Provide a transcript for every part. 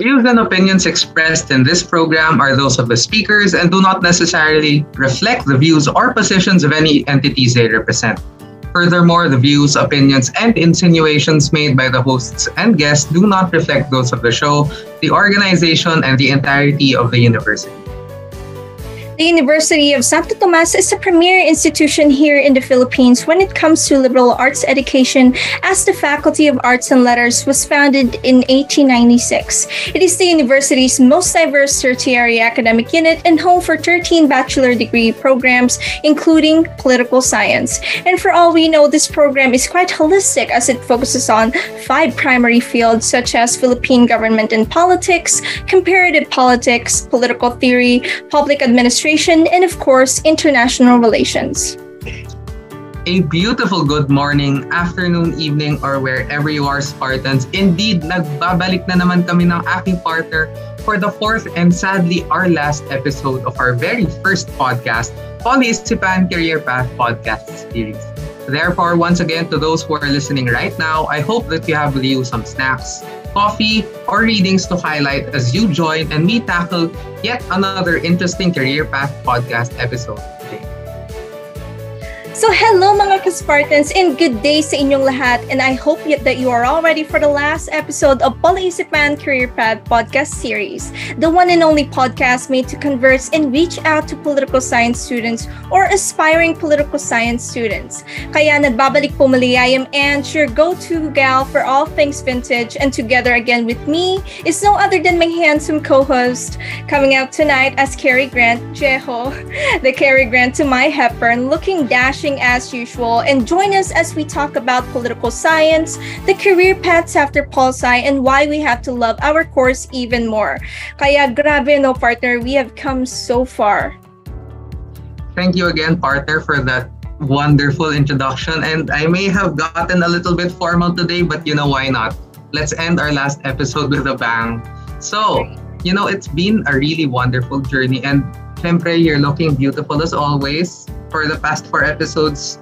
Views and opinions expressed in this program are those of the speakers and do not necessarily reflect the views or positions of any entities they represent. Furthermore, the views, opinions, and insinuations made by the hosts and guests do not reflect those of the show, the organization, and the entirety of the university. The University of Santo Tomas is a premier institution here in the Philippines when it comes to liberal arts education, as the Faculty of Arts and Letters was founded in 1896. It is the university's most diverse tertiary academic unit and home for 13 bachelor degree programs, including political science. And for all we know, this program is quite holistic as it focuses on five primary fields such as Philippine government and politics, comparative politics, political theory, public administration administration, and of course, international relations. A beautiful good morning, afternoon, evening, or wherever you are, Spartans. Indeed, nagbabalik na naman kami ng aking partner for the fourth and sadly our last episode of our very first podcast, POLeisipan Career Path Podcast Series. Therefore, once again, to those who are listening right now, I hope that you have with you some snacks, coffee, or readings to highlight as you join and me tackle yet another interesting career path podcast episode. So hello mga ka-Spartans and good day sa inyong lahat. And I hope that you are all ready for the last episode of POLeisipan Career Path podcast series, the one and only podcast made to converse and reach out to political science students or aspiring political science students. Kaya nagbabalik po muli, I am Ange, your go-to gal for all things vintage. And together again with me is no other than my handsome co-host coming out tonight as Cary Grant, Jeho, the Cary Grant to my Hepburn, looking dashing as usual and join us as we talk about political science, the career paths after PolSci, and why we have to love our course even more. Kaya grabe no partner, we have come so far. Thank you again partner for that wonderful introduction and I may have gotten a little bit formal today but you know why not. Let's end our last episode with a bang. So, you know, it's been a really wonderful journey and syempre, you're looking beautiful as always. for the past four episodes,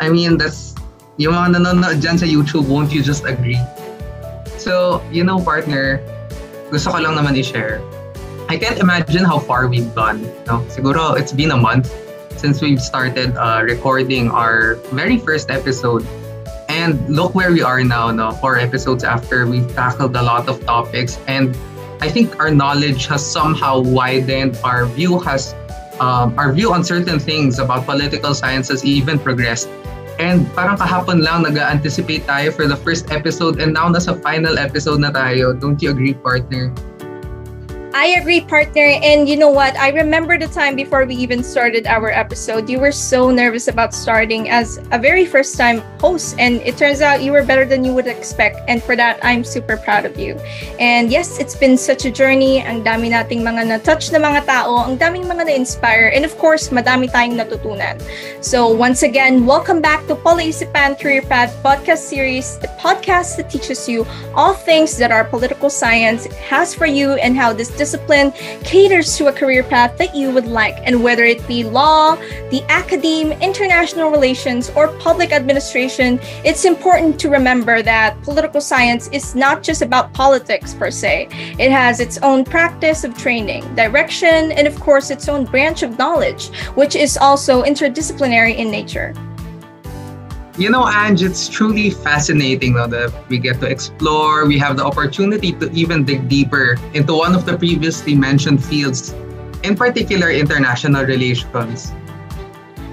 I mean, that's, yung mga nanonood dyan sa YouTube, won't you just agree? So, you know, partner, gusto ko lang naman i-share. I can't imagine how far we've gone. No? Siguro, it's been a month since we've started uh, recording our very first episode. And look where we are now, no? Four episodes after we've tackled a lot of topics. And I think our knowledge has somehow widened, our view has um, our view on certain things about political science has even progressed. And parang kahapon lang nag-anticipate tayo for the first episode and now nasa final episode na tayo. Don't you agree, partner? I agree, partner. And you know what? I remember the time before we even started our episode. You were so nervous about starting as a very first time host. And it turns out you were better than you would expect. And for that, I'm super proud of you. And yes, it's been such a journey. Ang dami nating mga na-touch na mga tao. Ang daming mga na-inspire. And of course, madami tayong natutunan. So once again, welcome back to POLeisipan Career Path podcast series, the podcast that teaches you all things that our political science has for you and how this discipline caters to a career path that you would like. And whether it be law, the academe, international relations, or public administration, it's important to remember that political science is not just about politics per se. It has its own practice of training, direction, and of course, its own branch of knowledge, which is also interdisciplinary in nature. You know, Ange, it's truly fascinating that we get to explore. We have the opportunity to even dig deeper into one of the previously mentioned fields, in particular, international relations.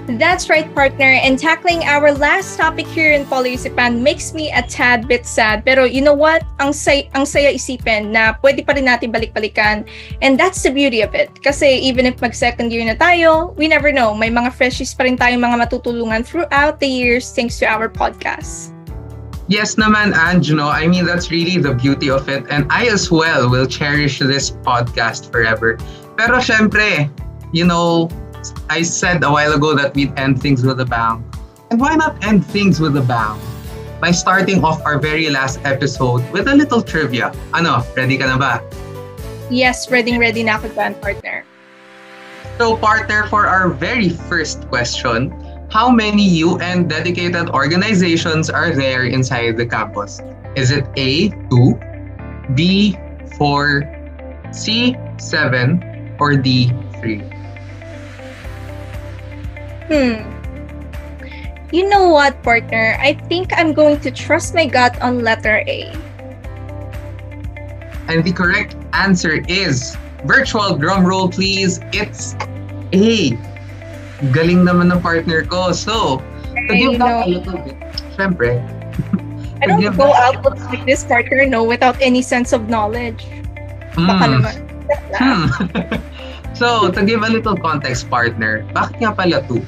That's right, partner. And tackling our last topic here in Polysipan makes me a tad bit sad. Pero you know what? Ang, say, ang saya isipin na pwede pa rin natin balik-balikan. And that's the beauty of it. Kasi even if mag-second year na tayo, we never know. May mga freshies pa rin tayong mga matutulungan throughout the years thanks to our podcast. Yes naman, Ange, no? I mean, that's really the beauty of it. And I as well will cherish this podcast forever. Pero syempre, you know, I said a while ago that we'd end things with a bang. And why not end things with a bang? By starting off our very last episode with a little trivia. Ano, ready ka na ba? Yes, ready, ready na ako dyan, partner. So, partner, for our very first question, how many UN dedicated organizations are there inside the campus? Is it A, 2, B, 4, C7 or D3? Hmm. You know what, partner? I think I'm going to trust my gut on letter A. And the correct answer is virtual drum roll please. It's A. Galing naman ng partner ko. So, to give that a little bit, syempre, I don't go out like this partner, no, without any sense of knowledge. Baka Mm. naman. Hmm. so, to give a little context, partner, bakit nga pala two?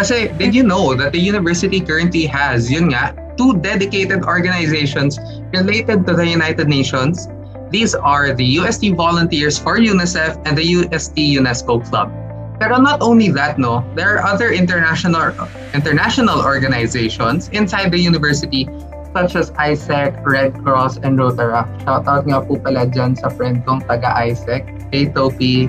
Kasi, did you know that the university currently has, yun nga, two dedicated organizations related to the United Nations? These are the UST Volunteers for UNICEF and the UST UNESCO Club. Pero not only that, no, there are other international international organizations inside the university such as AIESEC, Red Cross, and Rotaract. Shoutout nga po pala dyan sa friend kong taga-AIESEC, kay Topi.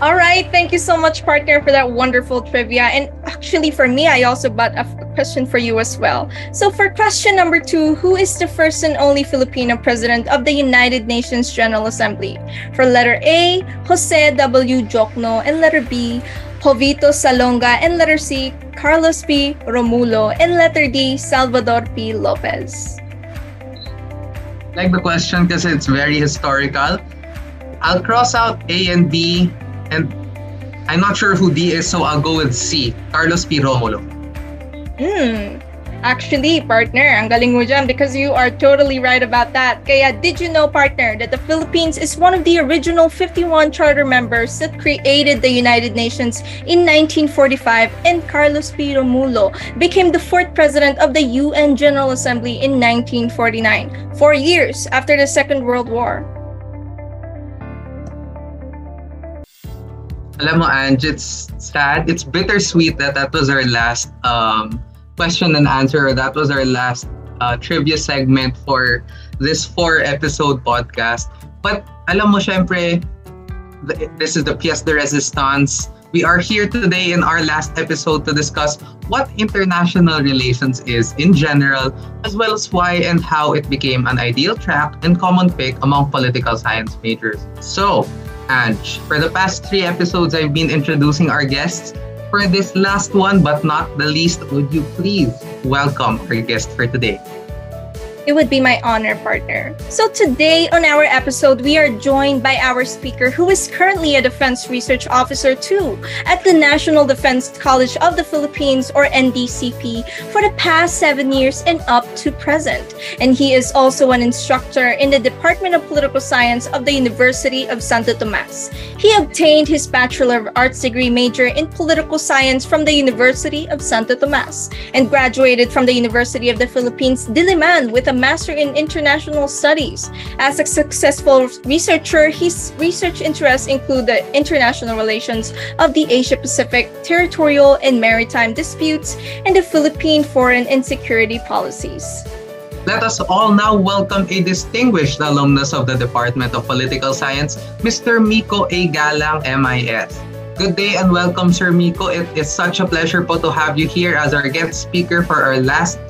All right, thank you so much, partner, for that wonderful trivia. And actually, for me, I also got a question for you as well. So, for question number two, who is the first and only Filipino president of the United Nations General Assembly? For letter A, Jose W. Diokno, and letter B, Jovito Salonga, and letter C, Carlos P. Romulo, and letter D, Salvador P. Lopez. Like the question because it's very historical. I'll cross out A and B, and I'm not sure who D is, so I'll go with C, Carlos P. Romulo. Hmm. Actually, partner, ang galing mo dyan because you are totally right about that. Kaya did you know, partner, that the Philippines is one of the original 51 charter members that created the United Nations in 1945 and Carlos P. Romulo became the fourth president of the UN General Assembly in 1949, four years after the Second World War. Alam mo, Ange, it's sad. It's bittersweet that that was our last um, question and answer, that was our last uh, trivia segment for this four episode podcast. But alam mo, syempre, this is the pièce de resistance. We are here today in our last episode to discuss what international relations is in general, as well as why and how it became an ideal track and common pick among political science majors. So, Ange, for the past three episodes, I've been introducing our guests. For this last one, but not the least, would you please welcome our guest for today? It would be my honor, partner. So, today on our episode, we are joined by our speaker, who is currently a Defense Research Officer too at the National Defense College of the Philippines, or NDCP, for the past seven years and up to present. And he is also an instructor in the Department of Political Science of the University of Santo Tomas. He obtained his Bachelor of Arts degree major in Political Science from the University of Santo Tomas and graduated from the University of the Philippines, Diliman, with a Master in International Studies. As a successful researcher, his research interests include the international relations of the Asia Pacific, territorial and maritime disputes, and the Philippine foreign and security policies. Let us all now welcome a distinguished alumnus of the Department of Political Science, Mr. Mico A. Galang, MIS. Good day and welcome, Sir Mico. It is such a pleasure po to have you here as our guest speaker for our last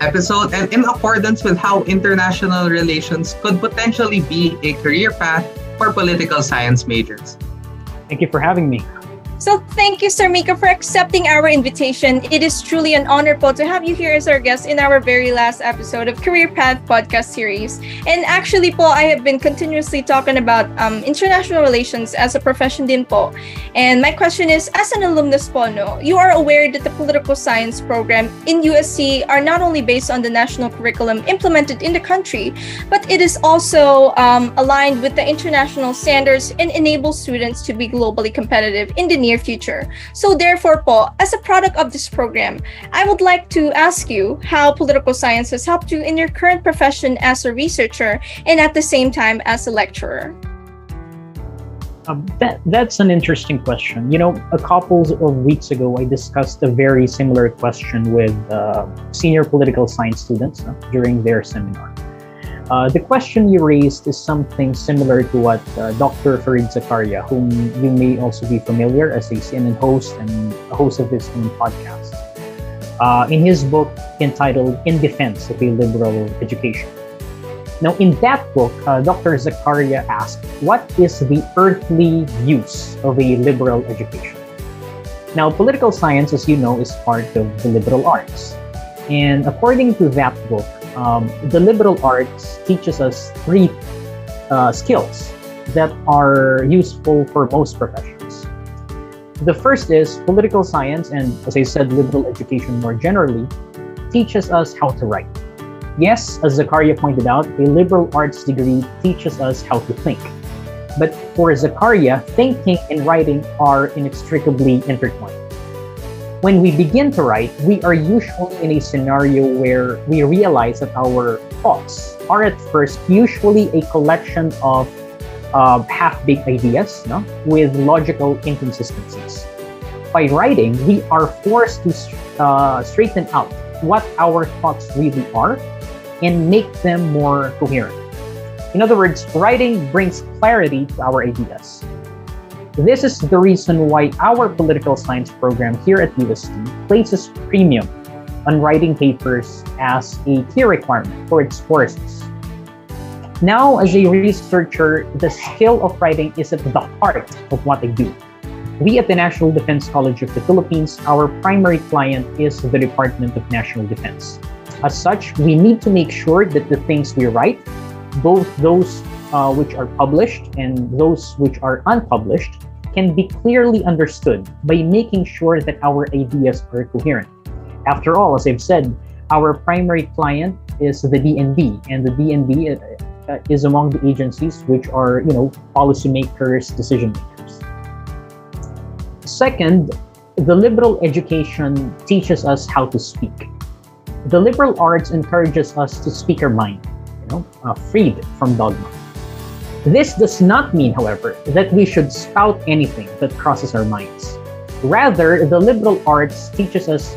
episode and in accordance with how international relations could potentially be a career path for political science majors. Thank you for having me. So thank you, Sir Mico, for accepting our invitation. It is truly an honor po to have you here as our guest in our very last episode of Career Path podcast series. And actually po, I have been continuously talking about um, international relations as a profession din po. And my question is, as an alumnus po, no, you are aware that the political science program in UST are not only based on the national curriculum implemented in the country, but it is also um, aligned with the international standards and enables students to be globally competitive in the near future. So therefore po, as a product of this program, I would like to ask you how political science has helped you in your current profession as a researcher and at the same time as a lecturer. Um, that that's an interesting question. You know, a couple of weeks ago, I discussed a very similar question with uh, senior political science students uh, during their seminar. Uh, the question you raised is something similar to what uh, Dr. Fareed Zakaria, whom you may also be familiar as a CNN host and a host of his own podcast, uh, in his book entitled "In Defense of a Liberal Education." Now, in that book, uh, Dr. Zakaria asked, What is the earthly use of a liberal education? Now, political science, as you know, is part of the liberal arts. And according to that book, um, the liberal arts teaches us three uh, skills that are useful for most professions. The first is political science, and as I said, liberal education more generally, teaches us how to write. Yes, as Zakaria pointed out, a liberal arts degree teaches us how to think. But for Zakaria, thinking and writing are inextricably intertwined. When we begin to write, we are usually in a scenario where we realize that our thoughts are at first usually a collection of uh, half-baked ideas no? with logical inconsistencies. By writing, we are forced to uh, straighten out what our thoughts really are and make them more coherent. In other words, writing brings clarity to our ideas. This is the reason why our political science program here at UST places premium on writing papers as a key requirement for its courses. Now, as a researcher, the skill of writing is at the heart of what I do. We at the National Defense College of the Philippines, our primary client is the Department of National Defense. As such, we need to make sure that the things we write, both those uh, which are published and those which are unpublished, can be clearly understood by making sure that our ideas are coherent. After all, as I've said, our primary client is the DND, and the DND uh, uh, is among the agencies which are, you know, policymakers, decision makers. Second, the liberal education teaches us how to speak the liberal arts encourages us to speak our mind, you know, uh, freed from dogma. This does not mean, however, that we should spout anything that crosses our minds. Rather, the liberal arts teaches us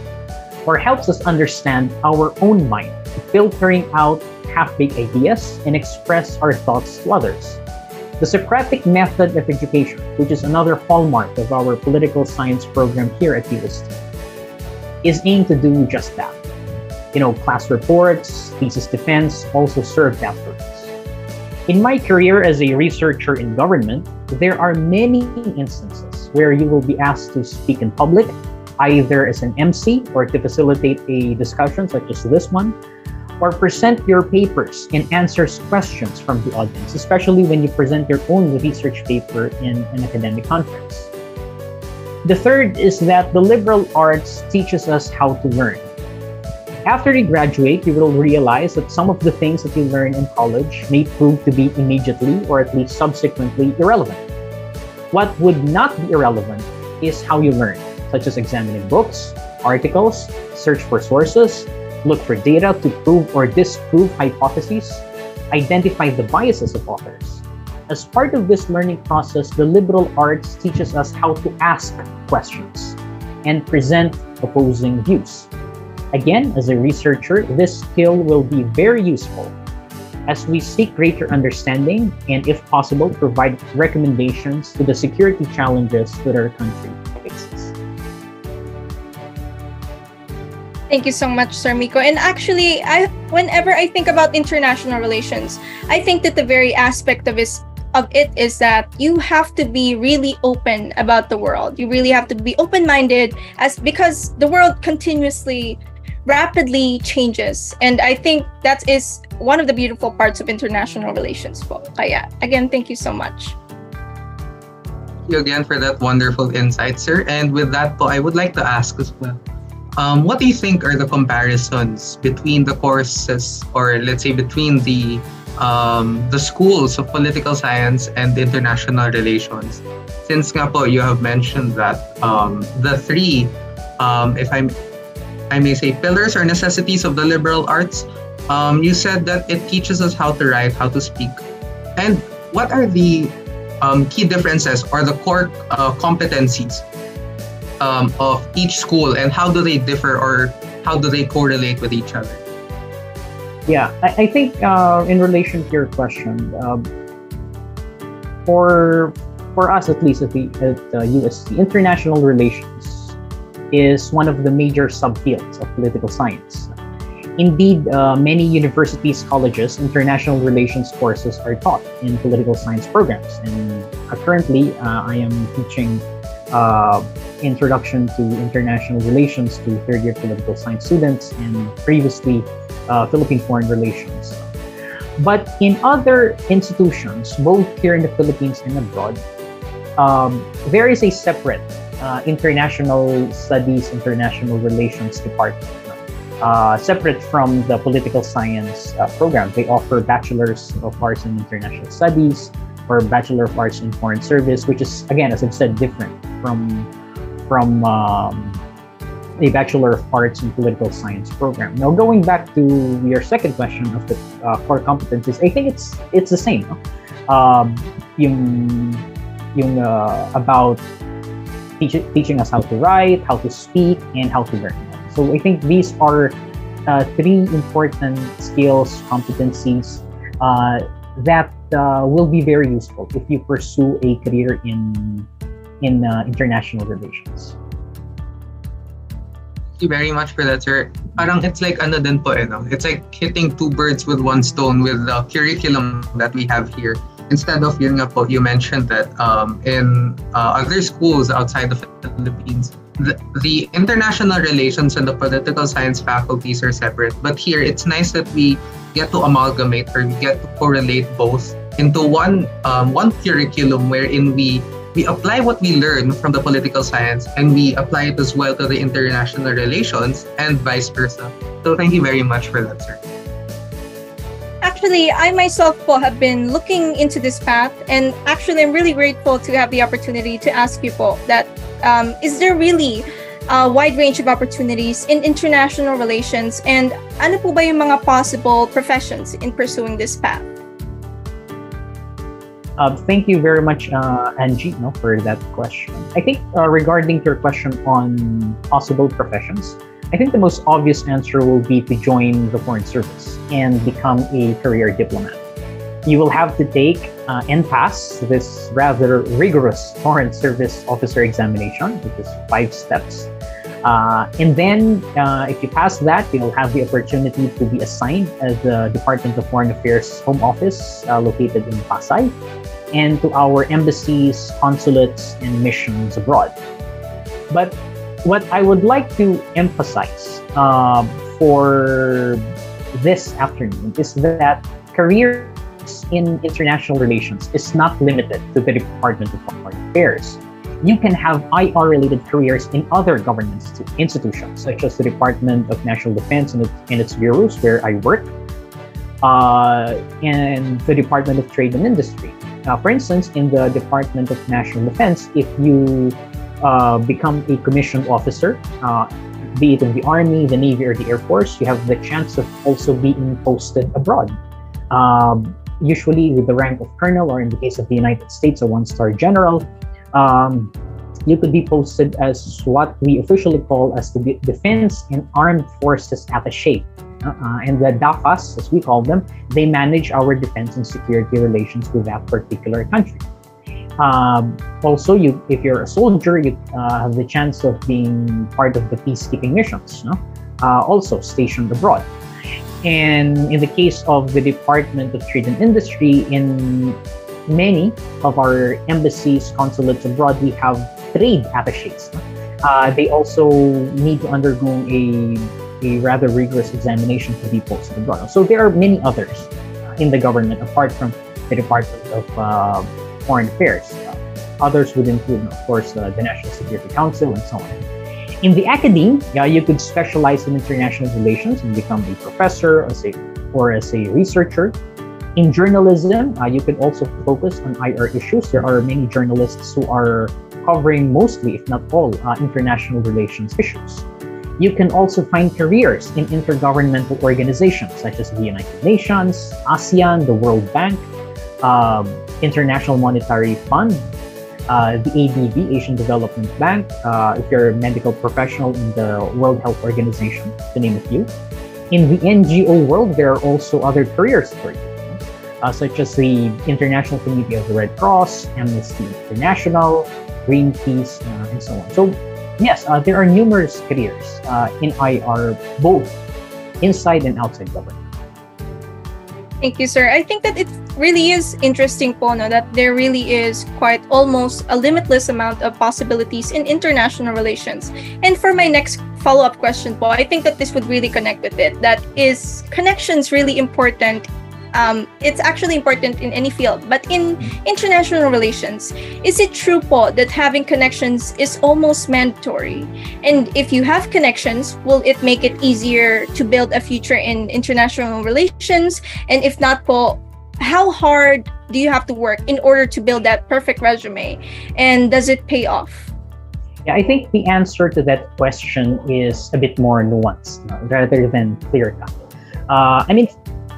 or helps us understand our own mind, filtering out half-baked ideas and express our thoughts to others. The Socratic method of education, which is another hallmark of our political science program here at UST, is aimed to do just that you know, class reports, thesis defense also serve that purpose. In my career as a researcher in government, there are many instances where you will be asked to speak in public, either as an MC or to facilitate a discussion such as this one, or present your papers and answers questions from the audience, especially when you present your own research paper in an academic conference. The third is that the liberal arts teaches us how to learn. After you graduate, you will realize that some of the things that you learn in college may prove to be immediately or at least subsequently irrelevant. What would not be irrelevant is how you learn, such as examining books, articles, search for sources, look for data to prove or disprove hypotheses, identify the biases of authors. As part of this learning process, the liberal arts teaches us how to ask questions and present opposing views. Again, as a researcher, this skill will be very useful as we seek greater understanding and, if possible, provide recommendations to the security challenges that our country faces. Thank you so much, Sir Mico. And actually, I whenever I think about international relations, I think that the very aspect of of it is that you have to be really open about the world. You really have to be open-minded as because the world continuously rapidly changes. And I think that is one of the beautiful parts of international relations po. Kaya, again, thank you so much. Thank you again for that wonderful insight, sir. And with that, po, I would like to ask as well. Um, what do you think are the comparisons between the courses, or let's say between the um, the schools of political science and international relations? Since nga po, you have mentioned that um, the three, um, if I'm I may say, pillars or necessities of the liberal arts. Um, you said that it teaches us how to write, how to speak. And what are the um, key differences or the core uh, competencies um, of each school and how do they differ or how do they correlate with each other? Yeah, I, I think uh, in relation to your question, um, for for us at least at the at UST, international relations is one of the major subfields of political science. Indeed, uh, many universities, colleges, international relations courses are taught in political science programs. And uh, currently, uh, I am teaching uh, Introduction to International Relations to third year political science students, and previously, uh, Philippine Foreign Relations. But in other institutions, both here in the Philippines and abroad, um, there is a separate uh, international studies, international relations department uh, separate from the political science uh, program. They offer bachelor's of arts in international studies or bachelor of arts in foreign service, which is again, as I've said, different from from um, a bachelor of arts in political science program. Now, going back to your second question of the uh, core competencies, I think it's it's the same. No? Um, yung yung uh, about teach, teaching us how to write, how to speak, and how to learn. So I think these are uh, three important skills, competencies uh, that uh, will be very useful if you pursue a career in in uh, international relations. Thank you very much for that, sir. Parang it's like ano din po, eh, no? It's like hitting two birds with one stone with the curriculum that we have here. Instead of yun nga po, you mentioned that um, in uh, other schools outside the Philippines, the, the international relations and the political science faculties are separate. But here, it's nice that we get to amalgamate or we get to correlate both into one um, one curriculum wherein we we apply what we learn from the political science and we apply it as well to the international relations and vice versa. So thank you very much for that, sir. Actually, I myself have been looking into this path, and actually, I'm really grateful to have the opportunity to ask people that um, is there really a wide range of opportunities in international relations and ano po ba yung mga possible professions in pursuing this path? Uh, thank you very much, uh, Angie, no, for that question. I think uh, regarding your question on possible professions, I think the most obvious answer will be to join the Foreign Service and become a career diplomat you will have to take uh, and pass this rather rigorous Foreign Service Officer examination, which is five steps. Uh, and then, uh, if you pass that, you'll have the opportunity to be assigned as the Department of Foreign Affairs Home Office uh, located in Pasay and to our embassies, consulates, and missions abroad. But what I would like to emphasize uh, for this afternoon is that careers in international relations is not limited to the Department of Foreign Affairs. You can have IR related careers in other government institutions, such as the Department of National Defense and, its bureaus, where I work, uh, and the Department of Trade and Industry. Now, for instance, in the Department of National Defense, if you uh, become a commissioned officer, uh, be it in the Army, the Navy, or the Air Force, you have the chance of also being posted abroad. Um, usually with the rank of colonel, or in the case of the United States, a one star general. Um, you could be posted as what we officially call as the Defense and Armed Forces Attaché. Uh-uh. And the DAFAS, as we call them, they manage our defense and security relations with that particular country. Um, also, you, if you're a soldier, you uh, have the chance of being part of the peacekeeping missions, no? uh, also stationed abroad. And in the case of the Department of Trade and Industry, in many of our embassies, consulates abroad, we have trade attaches. Uh, they also need to undergo a, a rather rigorous examination to be posted abroad. So there are many others in the government apart from the Department of uh, Foreign Affairs. Uh, others would include, of course, uh, the National Security Council and so on. In the academe, yeah, you could specialize in international relations and become a professor or as a researcher. In journalism, uh, you could also focus on IR issues. There are many journalists who are covering mostly, if not all, uh, international relations issues. You can also find careers in intergovernmental organizations such as the United Nations, ASEAN, the World Bank, um, International Monetary Fund, uh, the ADB, Asian Development Bank, uh, if you're a medical professional in the World Health Organization, to name a few. In the NGO world, there are also other careers for you, uh, such as the International Committee of the Red Cross, Amnesty International, Greenpeace, uh, and so on. So, yes, uh, there are numerous careers uh, in IR, both inside and outside government. Thank you, sir. I think that it really is interesting po, no, that there really is quite almost a limitless amount of possibilities in international relations. And for my next follow-up question po, I think that this would really connect with it. That is connections really important um, it's actually important in any field. But in international relations, is it true, Paul, that having connections is almost mandatory? And if you have connections, will it make it easier to build a future in international relations? And if not, Paul, how hard do you have to work in order to build that perfect resume? And does it pay off? Yeah, I think the answer to that question is a bit more nuanced rather than clear cut. Uh, I mean,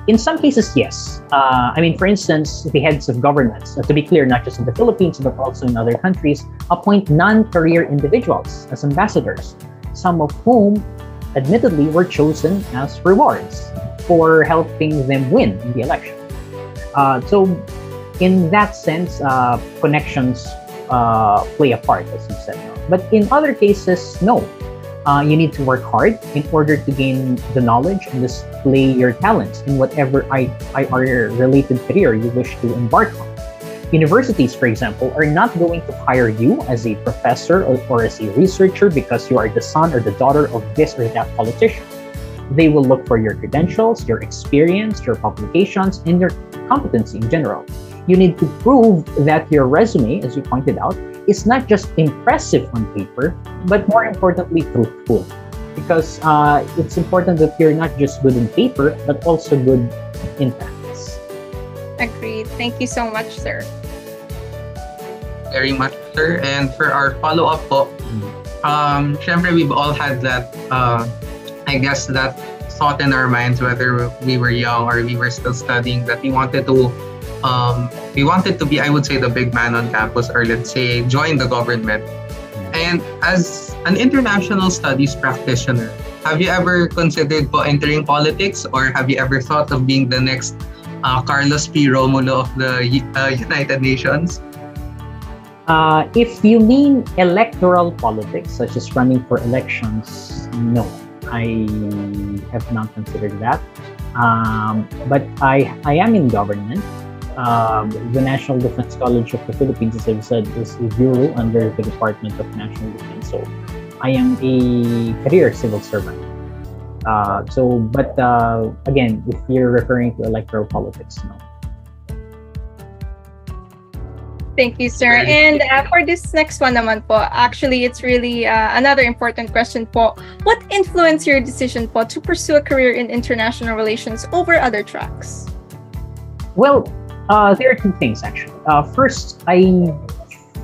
in some cases, yes. Uh, I mean, for instance, the heads of governments, uh, to be clear, not just in the Philippines, but also in other countries, appoint non career individuals as ambassadors, some of whom, admittedly, were chosen as rewards for helping them win in the election. Uh, so, in that sense, uh, connections uh, play a part, as you said. But in other cases, no uh, you need to work hard in order to gain the knowledge and display your talents in whatever IR related career you wish to embark on. Universities, for example, are not going to hire you as a professor or, or as a researcher because you are the son or the daughter of this or that politician. They will look for your credentials, your experience, your publications, and your competency in general. You need to prove that your resume, as you pointed out, is not just impressive on paper, but more importantly, truthful. Because uh, it's important that you're not just good in paper, but also good in practice. Agreed. Thank you so much, sir. Very much, sir. And for our follow-up po, um, syempre we've all had that, uh, I guess, that thought in our minds, whether we were young or we were still studying, that we wanted to um, we wanted to be, I would say, the big man on campus, or let's say, join the government. And as an international studies practitioner, have you ever considered po entering politics, or have you ever thought of being the next uh, Carlos P. Romulo of the uh, United Nations? Uh, if you mean electoral politics, such as running for elections, no, I have not considered that. Um, but I, I am in government um, the National Defense College of the Philippines, as I've said, is a bureau under the Department of National Defense. So I am a career civil servant. Uh, so, but uh, again, if you're referring to electoral politics, no. Thank you, sir. And uh, for this next one naman po, actually, it's really uh, another important question po. What influenced your decision po to pursue a career in international relations over other tracks? Well, uh, there are two things actually. Uh, first, I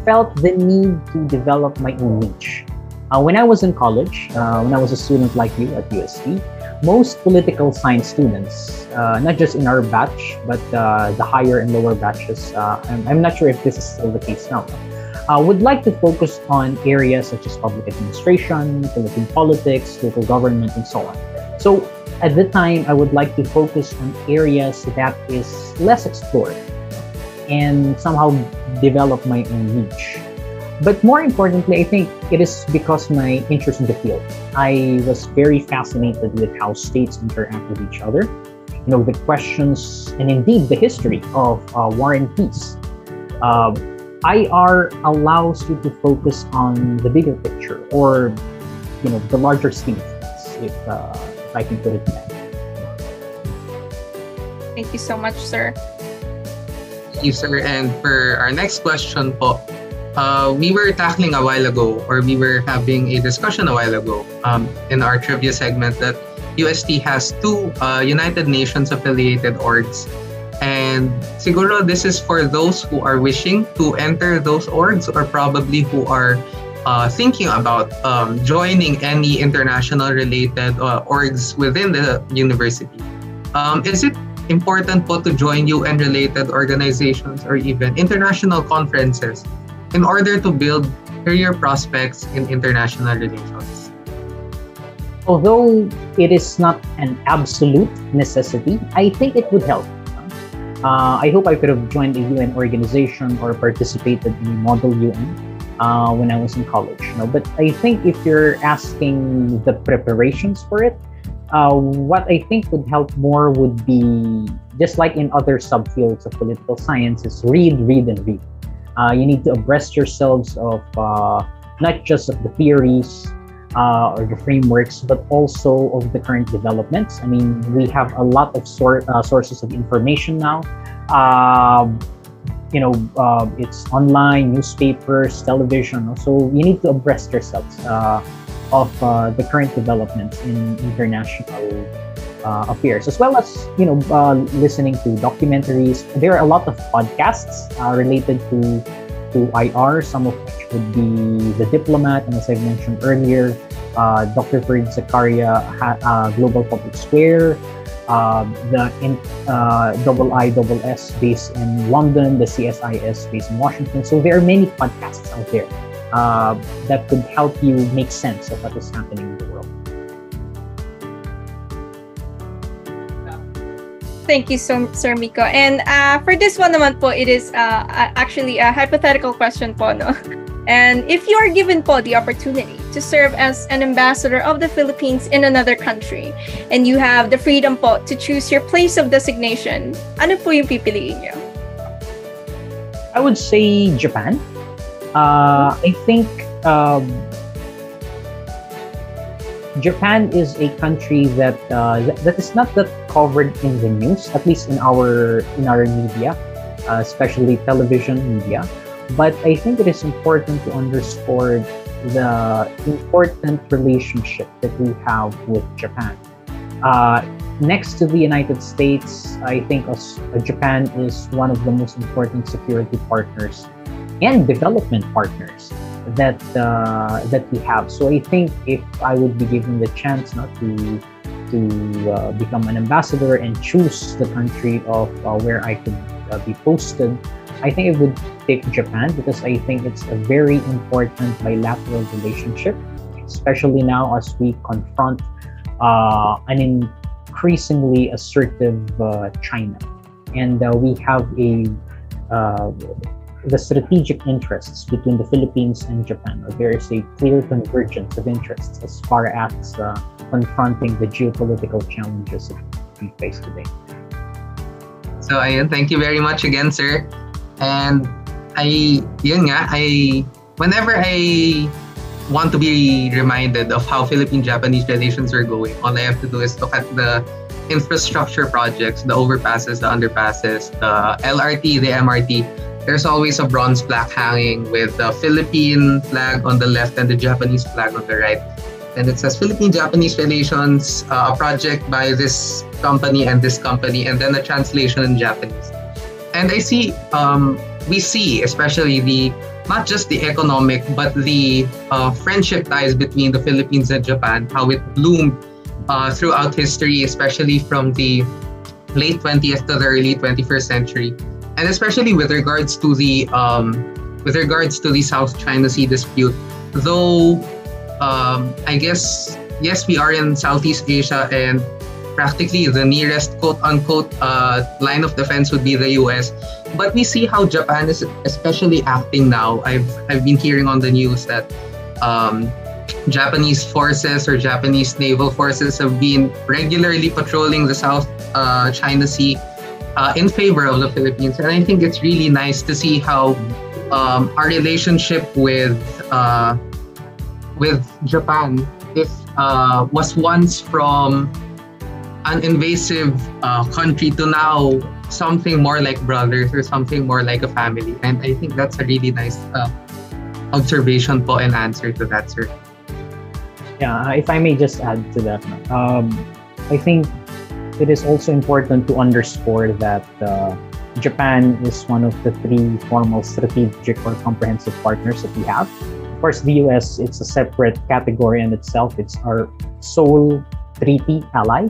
felt the need to develop my own niche. Uh, when I was in college, uh, when I was a student like you at UST, most political science students, uh, not just in our batch, but uh, the higher and lower batches, I'm, I'm, not sure if this is still the case now, would like to focus on areas such as public administration, Philippine politics, local government, and so on. So at the time, I would like to focus on areas that is less explored and somehow develop my own niche. But more importantly, I think it is because my interest in the field. I was very fascinated with how states interact with each other, you know, the questions and indeed the history of uh, war and peace. Uh, um, IR allows you to focus on the bigger picture or, you know, the larger scheme of things. If, uh, I can put it that. Thank you so much, sir. Thank you, sir. And for our next question po, uh, we were tackling a while ago, or we were having a discussion a while ago um, in our trivia segment that UST has two uh, United Nations affiliated orgs. And siguro this is for those who are wishing to enter those orgs or probably who are uh, thinking about um, joining any international related uh, orgs within the university, um, is it important po to join UN related organizations or even international conferences in order to build career prospects in international relations? Although it is not an absolute necessity, I think it would help. Uh, I hope I could have joined a UN organization or participated in a model UN uh, when I was in college. You know? But I think if you're asking the preparations for it, uh, what I think would help more would be just like in other subfields of political science is read, read, and read. Uh, you need to abreast yourselves of uh, not just of the theories uh, or the frameworks, but also of the current developments. I mean, we have a lot of sor- uh, sources of information now. Um, you know, uh, it's online, newspapers, television. So you need to abreast yourselves of the current developments in international uh, affairs, as well as you know uh, listening to documentaries. There are a lot of podcasts uh, related to to IR, some of which would be The Diplomat, and as I mentioned earlier, uh, Dr. Fareed Zakaria, uh, Global Public Square, uh, the in, double I double S based in London, the CSIS based in Washington. So there are many podcasts out there that could help you make sense of what is happening in the world. Thank you so Sir Mico. And uh, for this one naman po, it is uh, actually a hypothetical question po, no? And if you are given po the opportunity to serve as an ambassador of the Philippines in another country, and you have the freedom po to choose your place of designation, ano po yung pipiliin niyo? I would say Japan. Uh, I think um, Japan is a country that uh, that is not that covered in the news, at least in our in our media, uh, especially television media. But I think it is important to underscore the important relationship that we have with Japan. Uh, next to the United States, I think uh, Japan is one of the most important security partners and development partners that uh, that we have. So I think if I would be given the chance not to to uh, become an ambassador and choose the country of uh, where I could uh, be posted, I think I would pick Japan because I think it's a very important bilateral relationship, especially now as we confront uh, an increasingly assertive uh, China, and we have a the strategic interests between the Philippines and Japan. There is a clear convergence of interests as far as uh, confronting the geopolitical challenges that we face today. So ayun, thank you very much again, sir. And I, yun nga, I, whenever I want to be reminded of how Philippine-Japanese relations are going, all I have to do is look at the infrastructure projects, the overpasses, the underpasses, the LRT, the MRT, there's always a bronze plaque hanging with the Philippine flag on the left and the Japanese flag on the right. And it says Philippine-Japanese relations, uh, a project by this company and this company, and then a translation in Japanese. And I see, um, we see, especially the not just the economic, but the uh, friendship ties between the Philippines and Japan, how it bloomed uh, throughout history, especially from the late 20th to the early 21st century. And especially with regards to the um, with regards to the South China Sea dispute, though um, I guess yes, we are in Southeast Asia and practically the nearest quote unquote uh, line of defense would be the US. But we see how Japan is especially acting now. I've I've been hearing on the news that um, Japanese forces or Japanese naval forces have been regularly patrolling the South uh, China Sea uh, in favor of the Philippines. And I think it's really nice to see how um, our relationship with uh, with Japan is uh, was once from an invasive uh, country to now something more like brothers or something more like a family. And I think that's a really nice uh, observation po and answer to that, sir. Yeah, if I may just add to that, um, I think it is also important to underscore that uh, Japan is one of the three formal strategic or comprehensive partners that we have. Of course, the US, it's a separate category in itself. It's our sole treaty ally.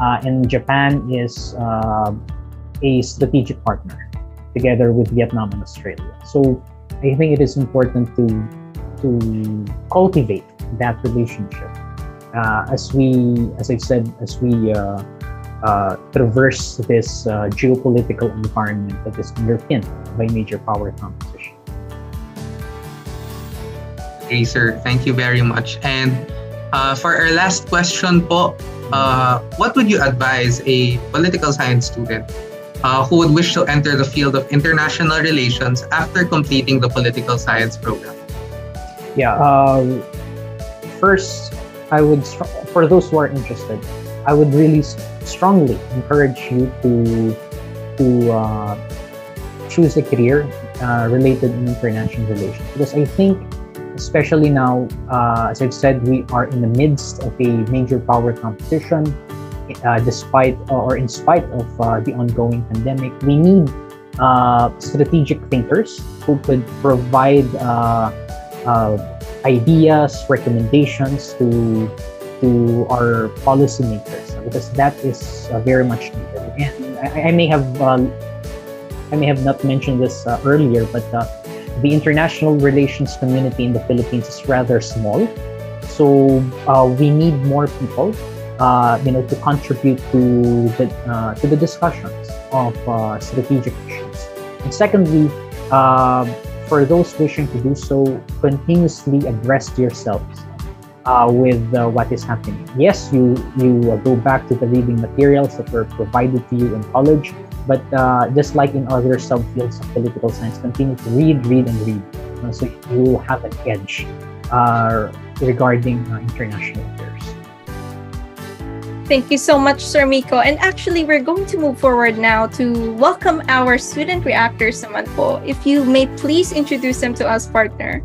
Uh, and Japan is uh, a strategic partner together with Vietnam and Australia. So I think it is important to, to cultivate that relationship. Uh, as we, as I said, as we uh, uh, traverse this uh, geopolitical environment that is underpinned by major power competition. Sir. Thank you very much. And Uh, for our last question po, uh, what would you advise a political science student uh, who would wish to enter the field of international relations after completing the political science program? Yeah. Um, first, I would for those who are interested, I would really strongly encourage you to to uh, choose a career uh, related in international relations because I think especially now, uh, as I've said, we are in the midst of a major power competition. Uh, despite or in spite of uh, the ongoing pandemic, we need uh, strategic thinkers who could provide uh, uh, ideas, recommendations to to our policymakers because that is very much needed. And I, I may have I may have not mentioned this earlier, but the international relations community in the Philippines is rather small. So uh, we need more people, uh, you know, to contribute to the uh, to the discussions of uh, strategic issues. And secondly, uh, for those wishing to do so, continuously address yourselves uh, with what is happening. Yes, you you go back to the reading materials that were provided to you in college but uh, just like in other subfields of political science, continue to read, read, and read. Uh, so you have an edge uh, regarding uh, international affairs. Thank you so much, Sir Mico. And actually, we're going to move forward now to welcome our student reactors naman po. If you may please introduce them to us, partner.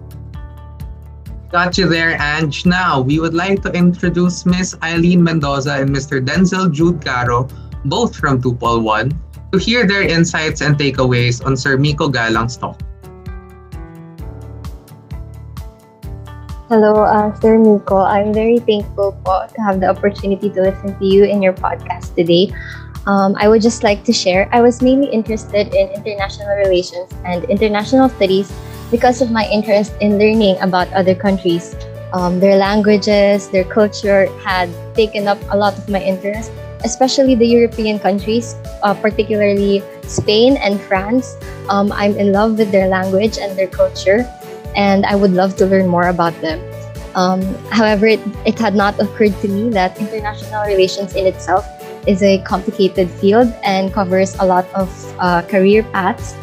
Got you there, Ange. Now, we would like to introduce Miss Eileen Mendoza and Mr. Denzel Jude Caro, both from Tupol 1, to hear their insights and takeaways on Sir Mico Galang's talk. Hello, uh, Sir Mico. I'm very thankful po to have the opportunity to listen to you in your podcast today. Um, I would just like to share, I was mainly interested in international relations and international studies because of my interest in learning about other countries. Um, their languages, their culture had taken up a lot of my interest especially the European countries, uh, particularly Spain and France. Um, I'm in love with their language and their culture, and I would love to learn more about them. Um, however, it, it had not occurred to me that international relations in itself is a complicated field and covers a lot of uh, career paths.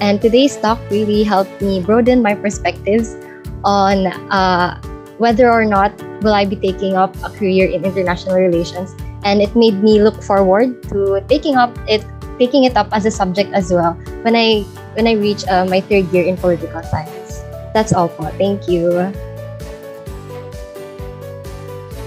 And today's talk really helped me broaden my perspectives on uh, whether or not will I be taking up a career in international relations and it made me look forward to taking up it taking it up as a subject as well when I when I reach uh, my third year in political science. That's all po. Thank you.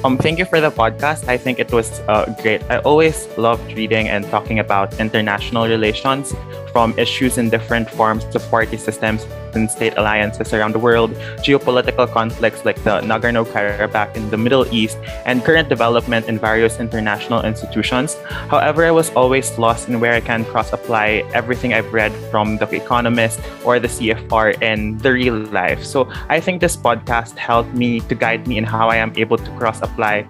Um, thank you for the podcast. I think it was uh, great. I always loved reading and talking about international relations from issues in different forms to party systems and state alliances around the world, geopolitical conflicts like the Nagorno Karabakh in the Middle East, and current development in various international institutions. However, I was always lost in where I can cross apply everything I've read from The Economist or the CFR in the real life. So I think this podcast helped me to guide me in how I am able to cross apply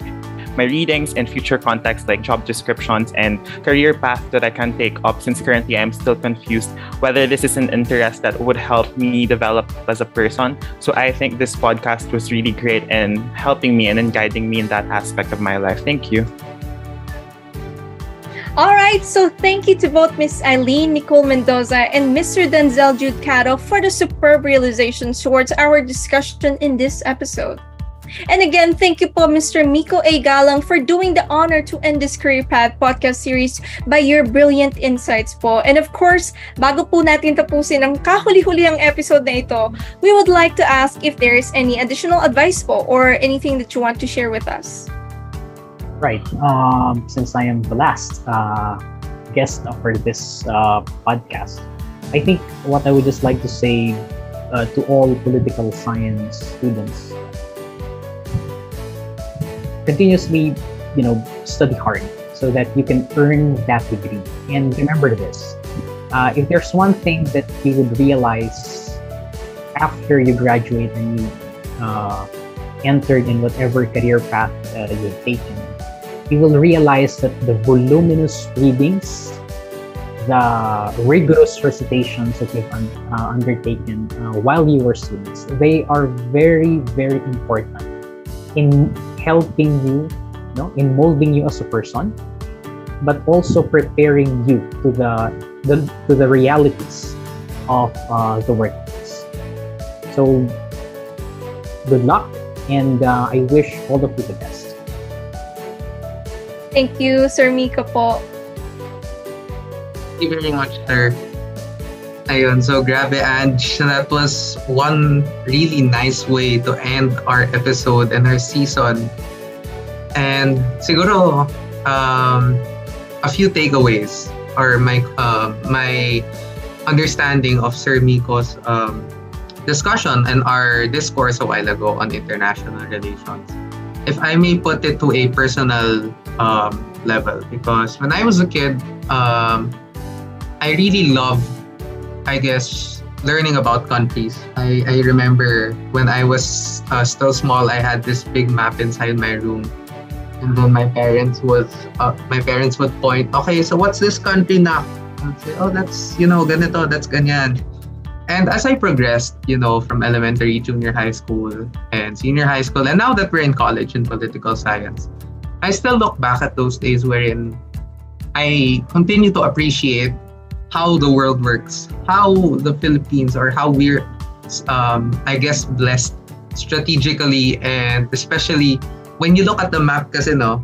my readings and future contexts like job descriptions and career path that I can take up since currently I'm still confused whether this is an interest that would help me develop as a person. So I think this podcast was really great in helping me and in guiding me in that aspect of my life. Thank you. All right, so thank you to both Miss Eileen Nicole Mendoza and Mr. Denzel Jude Caro for the superb realizations towards our discussion in this episode. And again, thank you po Mr. Miko A. Galang for doing the honor to end this Career Path podcast series by your brilliant insights po. And of course, bago po natin tapusin ang kahuli-huli ang episode na ito, we would like to ask if there is any additional advice po or anything that you want to share with us. Right. Um, since I am the last uh, guest for this uh, podcast, I think what I would just like to say uh, to all political science students continuously, you know, study hard so that you can earn that degree. And remember this: uh, if there's one thing that you would realize after you graduate and you uh, entered in whatever career path uh, you've taken, you will realize that the voluminous readings, the rigorous recitations that you've uh, undertaken uh, while you were students, they are very, very important in helping you, you know, in molding you as a person, but also preparing you to the, the to the realities of uh, the workplace. So, good luck, and uh, I wish all of you the best. Thank you, Sir Mico po. Thank you very much, sir. Ayun, so grabe Ange, that was one really nice way to end our episode and our season. And siguro, um, a few takeaways or my uh, my understanding of Sir Mico's um, discussion and our discourse a while ago on international relations. If I may put it to a personal um, level, because when I was a kid, um, I really loved, I guess, learning about countries. I, I remember when I was uh, still small, I had this big map inside my room. And then my parents was uh, my parents would point okay so what's this country now I'd say oh that's you know ganito that's ganyan. And as I progressed you know from elementary junior high school and senior high school and now that we're in college in political science I still look back at those days wherein I continue to appreciate how the world works how the Philippines or how we're um, I guess blessed strategically and especially when you look at the map kasi no,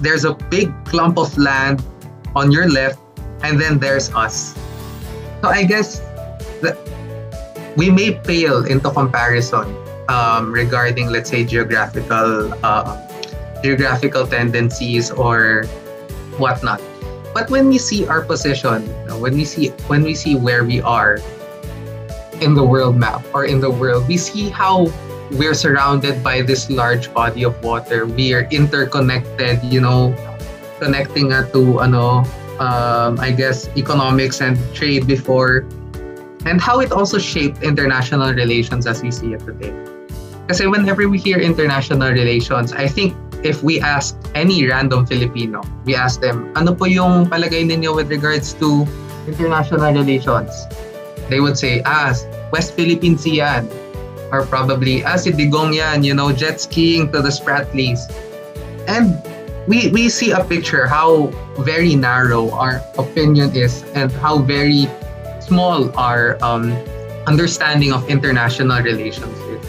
there's a big clump of land on your left and then there's us. So I guess that we may pale into comparison um, regarding let's say geographical uh, geographical tendencies or whatnot. But when we see our position, when we see when we see where we are in the world map or in the world, we see how we're surrounded by this large body of water. We are interconnected, you know, connecting to ano, um, I guess economics and trade before, and how it also shaped international relations as we see it today. Because whenever we hear international relations, I think if we ask any random Filipino, we ask them, ano po yung palagay ninyo with regards to international relations? They would say, ah, West Philippine Sea yan or probably ah si Digong yan, you know, jet skiing to the Spratlys. And we we see a picture how very narrow our opinion is and how very small our um, understanding of international relations is.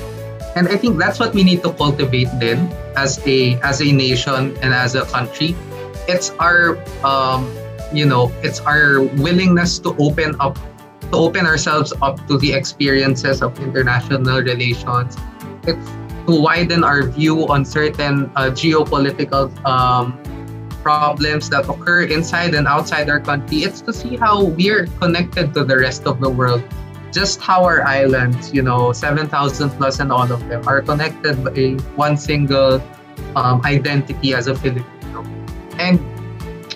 And I think that's what we need to cultivate then as a as a nation and as a country. It's our um, you know, it's our willingness to open up to open ourselves up to the experiences of international relations. It's to widen our view on certain uh, geopolitical um, problems that occur inside and outside our country. It's to see how we're connected to the rest of the world. Just how our islands, you know, 7,000 plus and all of them, are connected by one single um, identity as a Filipino. And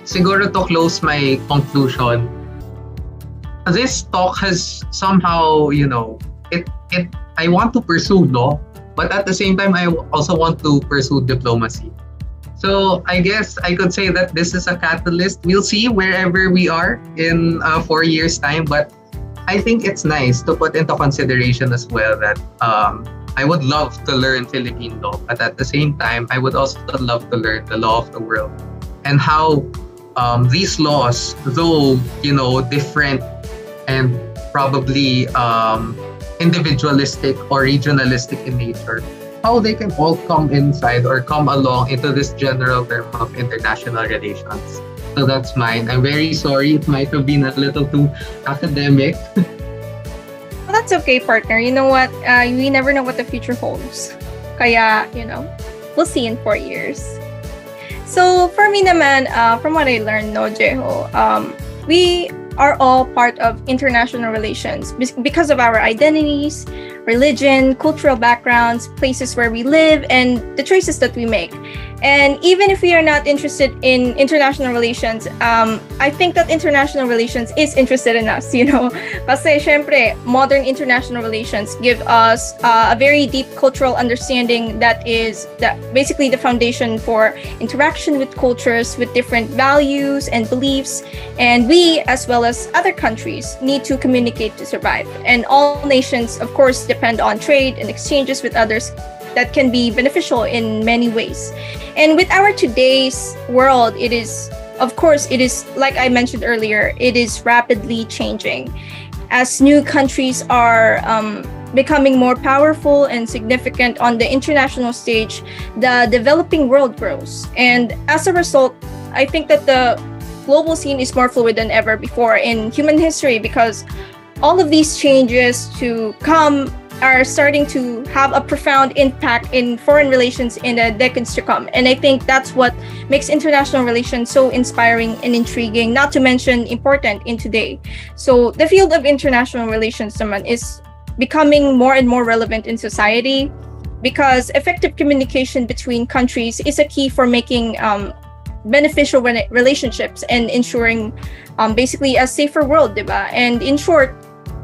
siguro to close my conclusion, this talk has somehow, you know, it it I want to pursue law, but at the same time I also want to pursue diplomacy. So I guess I could say that this is a catalyst. We'll see wherever we are in uh, four years' time, but I think it's nice to put into consideration as well that um, I would love to learn Philippine law, but at the same time, I would also love to learn the law of the world and how um, these laws, though you know different and probably um, individualistic or regionalistic in nature, how they can all come inside or come along into this general term of international relations. So that's mine. I'm very sorry. It might have been a little too academic. well, that's okay, partner. You know what? Uh, we never know what the future holds. Kaya, you know, we'll see in four years. So, for me naman, uh, from what I learned, no, Jeho, um, we are all part of international relations because of our identities, religion, cultural backgrounds, places where we live, and the choices that we make. And even if we are not interested in international relations, um, I think that international relations is interested in us, you know. Kasi modern international relations give us uh, a very deep cultural understanding that is that basically the foundation for interaction with cultures with different values and beliefs. And we, as well as other countries, need to communicate to survive. And all nations, of course, depend on trade and exchanges with others that can be beneficial in many ways. And with our today's world, it is, of course, it is, like I mentioned earlier, it is rapidly changing. As new countries are um, becoming more powerful and significant on the international stage, the developing world grows. And as a result, I think that the global scene is more fluid than ever before in human history because all of these changes to come are starting to have a profound impact in foreign relations in the decades to come. And I think that's what makes international relations so inspiring and intriguing, not to mention important in today. So the field of international relations naman is becoming more and more relevant in society because effective communication between countries is a key for making um, beneficial relationships and ensuring um, basically a safer world, diba? And in short,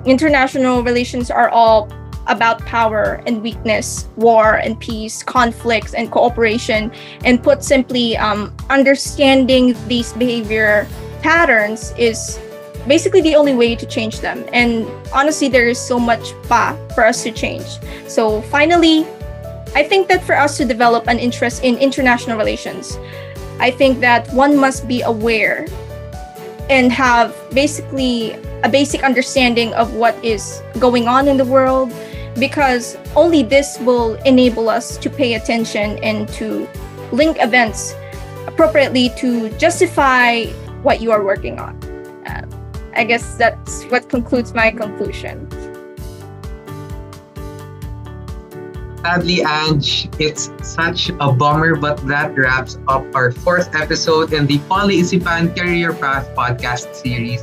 international relations are all about power and weakness, war and peace, conflicts and cooperation. And put simply, um, understanding these behavior patterns is basically the only way to change them. And honestly, there is so much pa for us to change. So finally, I think that for us to develop an interest in international relations, I think that one must be aware and have basically a basic understanding of what is going on in the world because only this will enable us to pay attention and to link events appropriately to justify what you are working on. Uh, I guess that's what concludes my conclusion. Sadly, Ange, it's such a bummer, but that wraps up our fourth episode in the POLeisipan Career Path podcast series.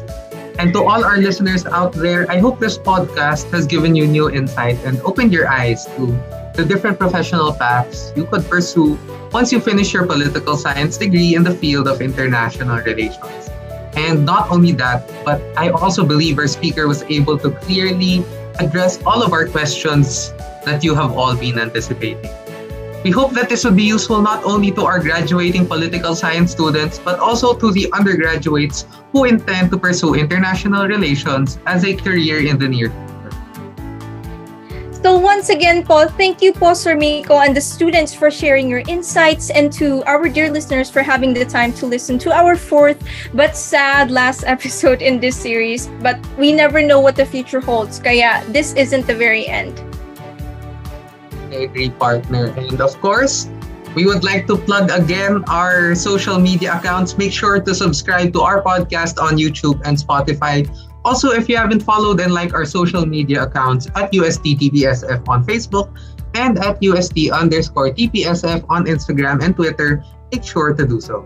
And to all our listeners out there, I hope this podcast has given you new insight and opened your eyes to the different professional paths you could pursue once you finish your political science degree in the field of international relations. And not only that, but I also believe our speaker was able to clearly address all of our questions that you have all been anticipating. We hope that this would be useful not only to our graduating political science students, but also to the undergraduates who intend to pursue international relations as a career in the near future. So once again Paul, thank you po Sir Mico and the students for sharing your insights and to our dear listeners for having the time to listen to our fourth but sad last episode in this series. But we never know what the future holds, kaya this isn't the very end. I agree, partner. And of course, we would like to plug again our social media accounts. Make sure to subscribe to our podcast on YouTube and Spotify also, if you haven't followed and liked our social media accounts at UST TPSF on Facebook and at UST underscore TPSF on Instagram and Twitter, make sure to do so.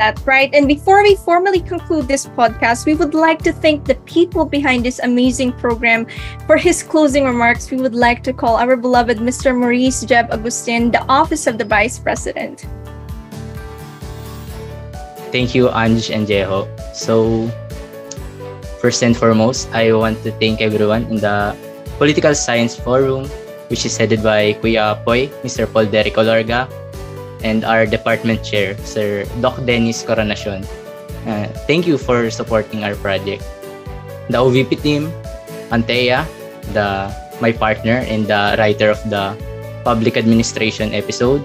That's right. And before we formally conclude this podcast, we would like to thank the people behind this amazing program. For his closing remarks, we would like to call our beloved Mr. Maurice Jeb Agustin, the Office of the Vice President. Thank you, Anj and Jeho. So, First and foremost, I want to thank everyone in the Political Science Forum, which is headed by Kuya Poy, Mr. Paul Derek Olorga, and our department chair, Sir Doc Dennis Coronacion. Uh, thank you for supporting our project. The OVP team, Antea, the my partner and the writer of the public administration episode,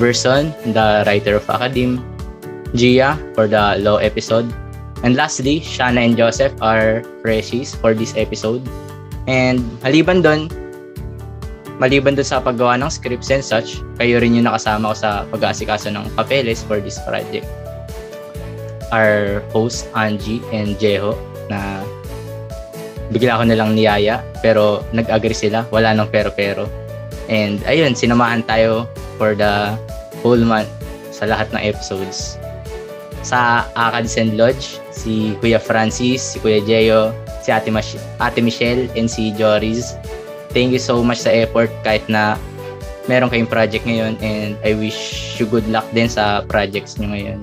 Verson, the writer of Academ, Gia for the law episode, And lastly, Shana and Joseph are freshies for this episode. And maliban doon, maliban doon sa paggawa ng scripts and such, kayo rin yung nakasama ko sa pag-aasikaso ng papeles for this project. Our host, Angie and Jeho, na bigla ko nilang niyaya, pero nag-agree sila, wala nang pero-pero. And ayun, sinamahan tayo for the whole month sa lahat ng episodes. Sa Akads and Lodge, si Kuya Francis, si Kuya Jeyo, si Ate, Mas- Ate Michelle, and si Joris. Thank you so much sa effort kahit na meron kayong project ngayon and I wish you good luck din sa projects nyo ngayon.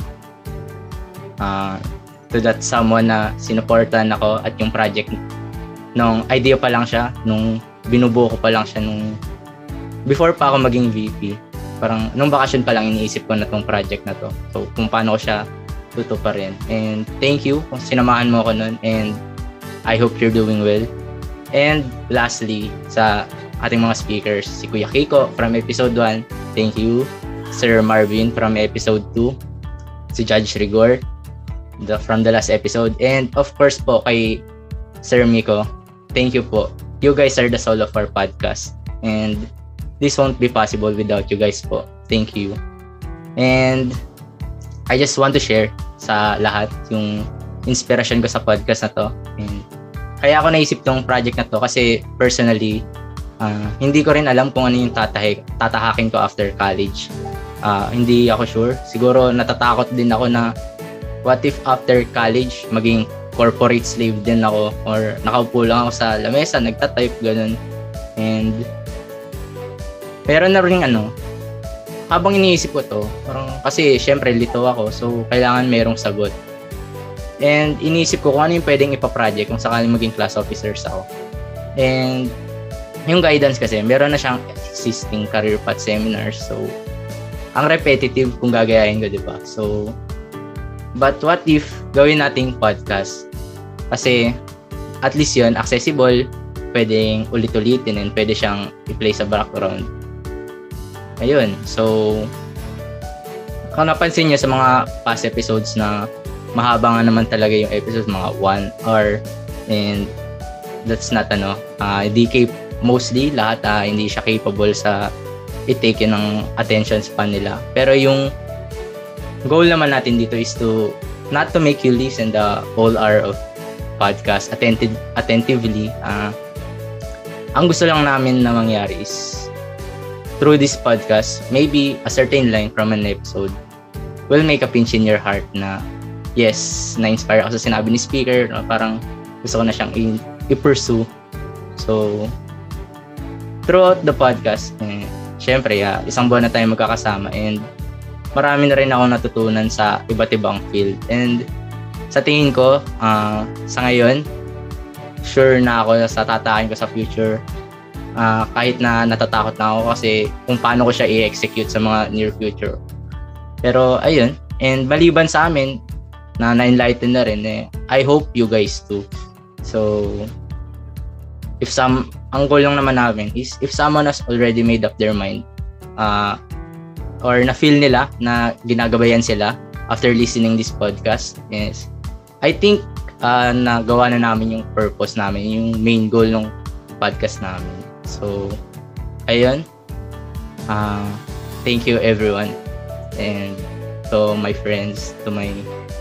Uh, to that someone na sinuportan ako at yung project nung idea pa lang siya, nung binubuo ko pa lang siya nung before pa ako maging VP. Parang nung vacation pa lang iniisip ko na tong project na to. So kung paano ko siya tuto pa rin. And thank you kung sinamahan mo ako nun and I hope you're doing well. And lastly, sa ating mga speakers. Si Kuya Kiko from episode 1. Thank you. Sir Marvin from episode 2. Si Judge Rigor the, from the last episode. And of course po kay Sir Miko. Thank you po. You guys are the soul of our podcast. And this won't be possible without you guys po. Thank you. And I just want to share sa lahat yung inspiration ko sa podcast na to. And kaya ako naisip tong project na to kasi personally, uh, hindi ko rin alam kung ano yung tatahik, tatahakin ko after college. Uh, hindi ako sure. Siguro natatakot din ako na what if after college maging corporate slave din ako or nakaupo lang ako sa lamesa, nagtatype, ganun. And pero na rin ano, habang iniisip ko to, parang kasi syempre lito ako, so kailangan merong sagot. And iniisip ko kung ano yung pwedeng ipa-project kung sakaling maging class officers ako. And yung guidance kasi, meron na siyang existing career path seminars. So, ang repetitive kung gagayahin ko, di ba? So, but what if gawin nating podcast? Kasi, at least yun, accessible, pwedeng ulit-ulitin and pwede siyang i-play sa background. Ayun. So, kung napansin niyo sa mga past episodes na mahaba nga naman talaga yung episodes, mga 1 hour. And that's not ano, uh, DK mostly lahat uh, hindi siya capable sa i-take ng attention span nila. Pero yung goal naman natin dito is to not to make you listen the whole hour of podcast attentive, attentively. Uh, ang gusto lang namin na mangyari is through this podcast, maybe a certain line from an episode will make a pinch in your heart na yes, na-inspire ako sa sinabi ni speaker, no? parang gusto ko na siyang i- i-pursue. So, throughout the podcast, eh, syempre, uh, isang buwan na tayo magkakasama and marami na rin ako natutunan sa iba't ibang field. And sa tingin ko, uh, sa ngayon, sure na ako sa tatakin ko sa future. Uh, kahit na natatakot na ako kasi kung paano ko siya i-execute sa mga near future. Pero ayun, and maliban sa amin, na na-enlighten na rin eh. I hope you guys too. So, if some, ang goal lang naman namin is if someone has already made up their mind, uh, or na-feel nila na ginagabayan sila after listening this podcast, yes, I think uh, nagawa na namin yung purpose namin, yung main goal ng podcast namin. So, ayun. Uh, thank you everyone. And to my friends, to my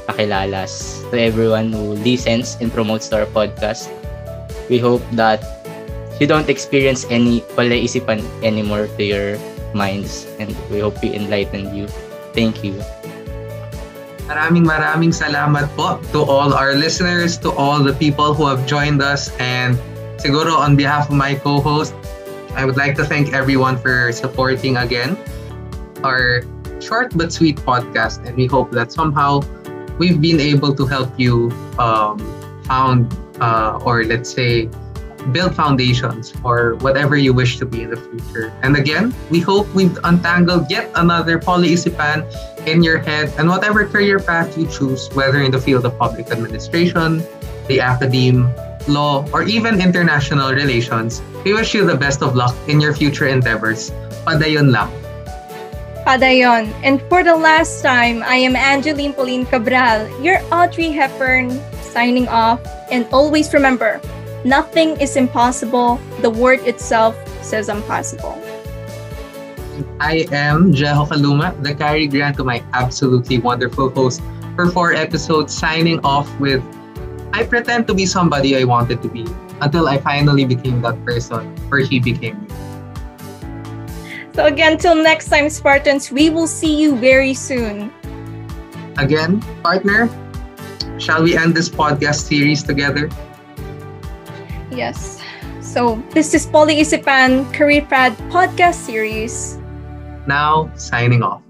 pakilalas to everyone who listens and promotes to our podcast. We hope that you don't experience any palaisipan anymore to your minds and we hope we enlighten you. Thank you. Maraming maraming salamat po to all our listeners, to all the people who have joined us and siguro on behalf of my co-host, I would like to thank everyone for supporting again our short but sweet podcast and we hope that somehow we've been able to help you um, found uh, or let's say build foundations for whatever you wish to be in the future. And again, we hope we've untangled yet another polyisipan in your head and whatever career path you choose, whether in the field of public administration, the academe, law, or even international relations, we wish you the best of luck in your future endeavors. Padayon lang. Padayon. And for the last time, I am Angeline Pauline Cabral, your Audrey Hepburn, signing off. And always remember, nothing is impossible. The word itself says impossible. I am Jeho Kaluma, the Cary Grant to my absolutely wonderful host for four episodes, signing off with I pretend to be somebody I wanted to be until I finally became that person, or he became me. So again, till next time, Spartans, we will see you very soon. Again, partner, shall we end this podcast series together? Yes. So this is POLeisipan Career Path podcast series. Now, signing off.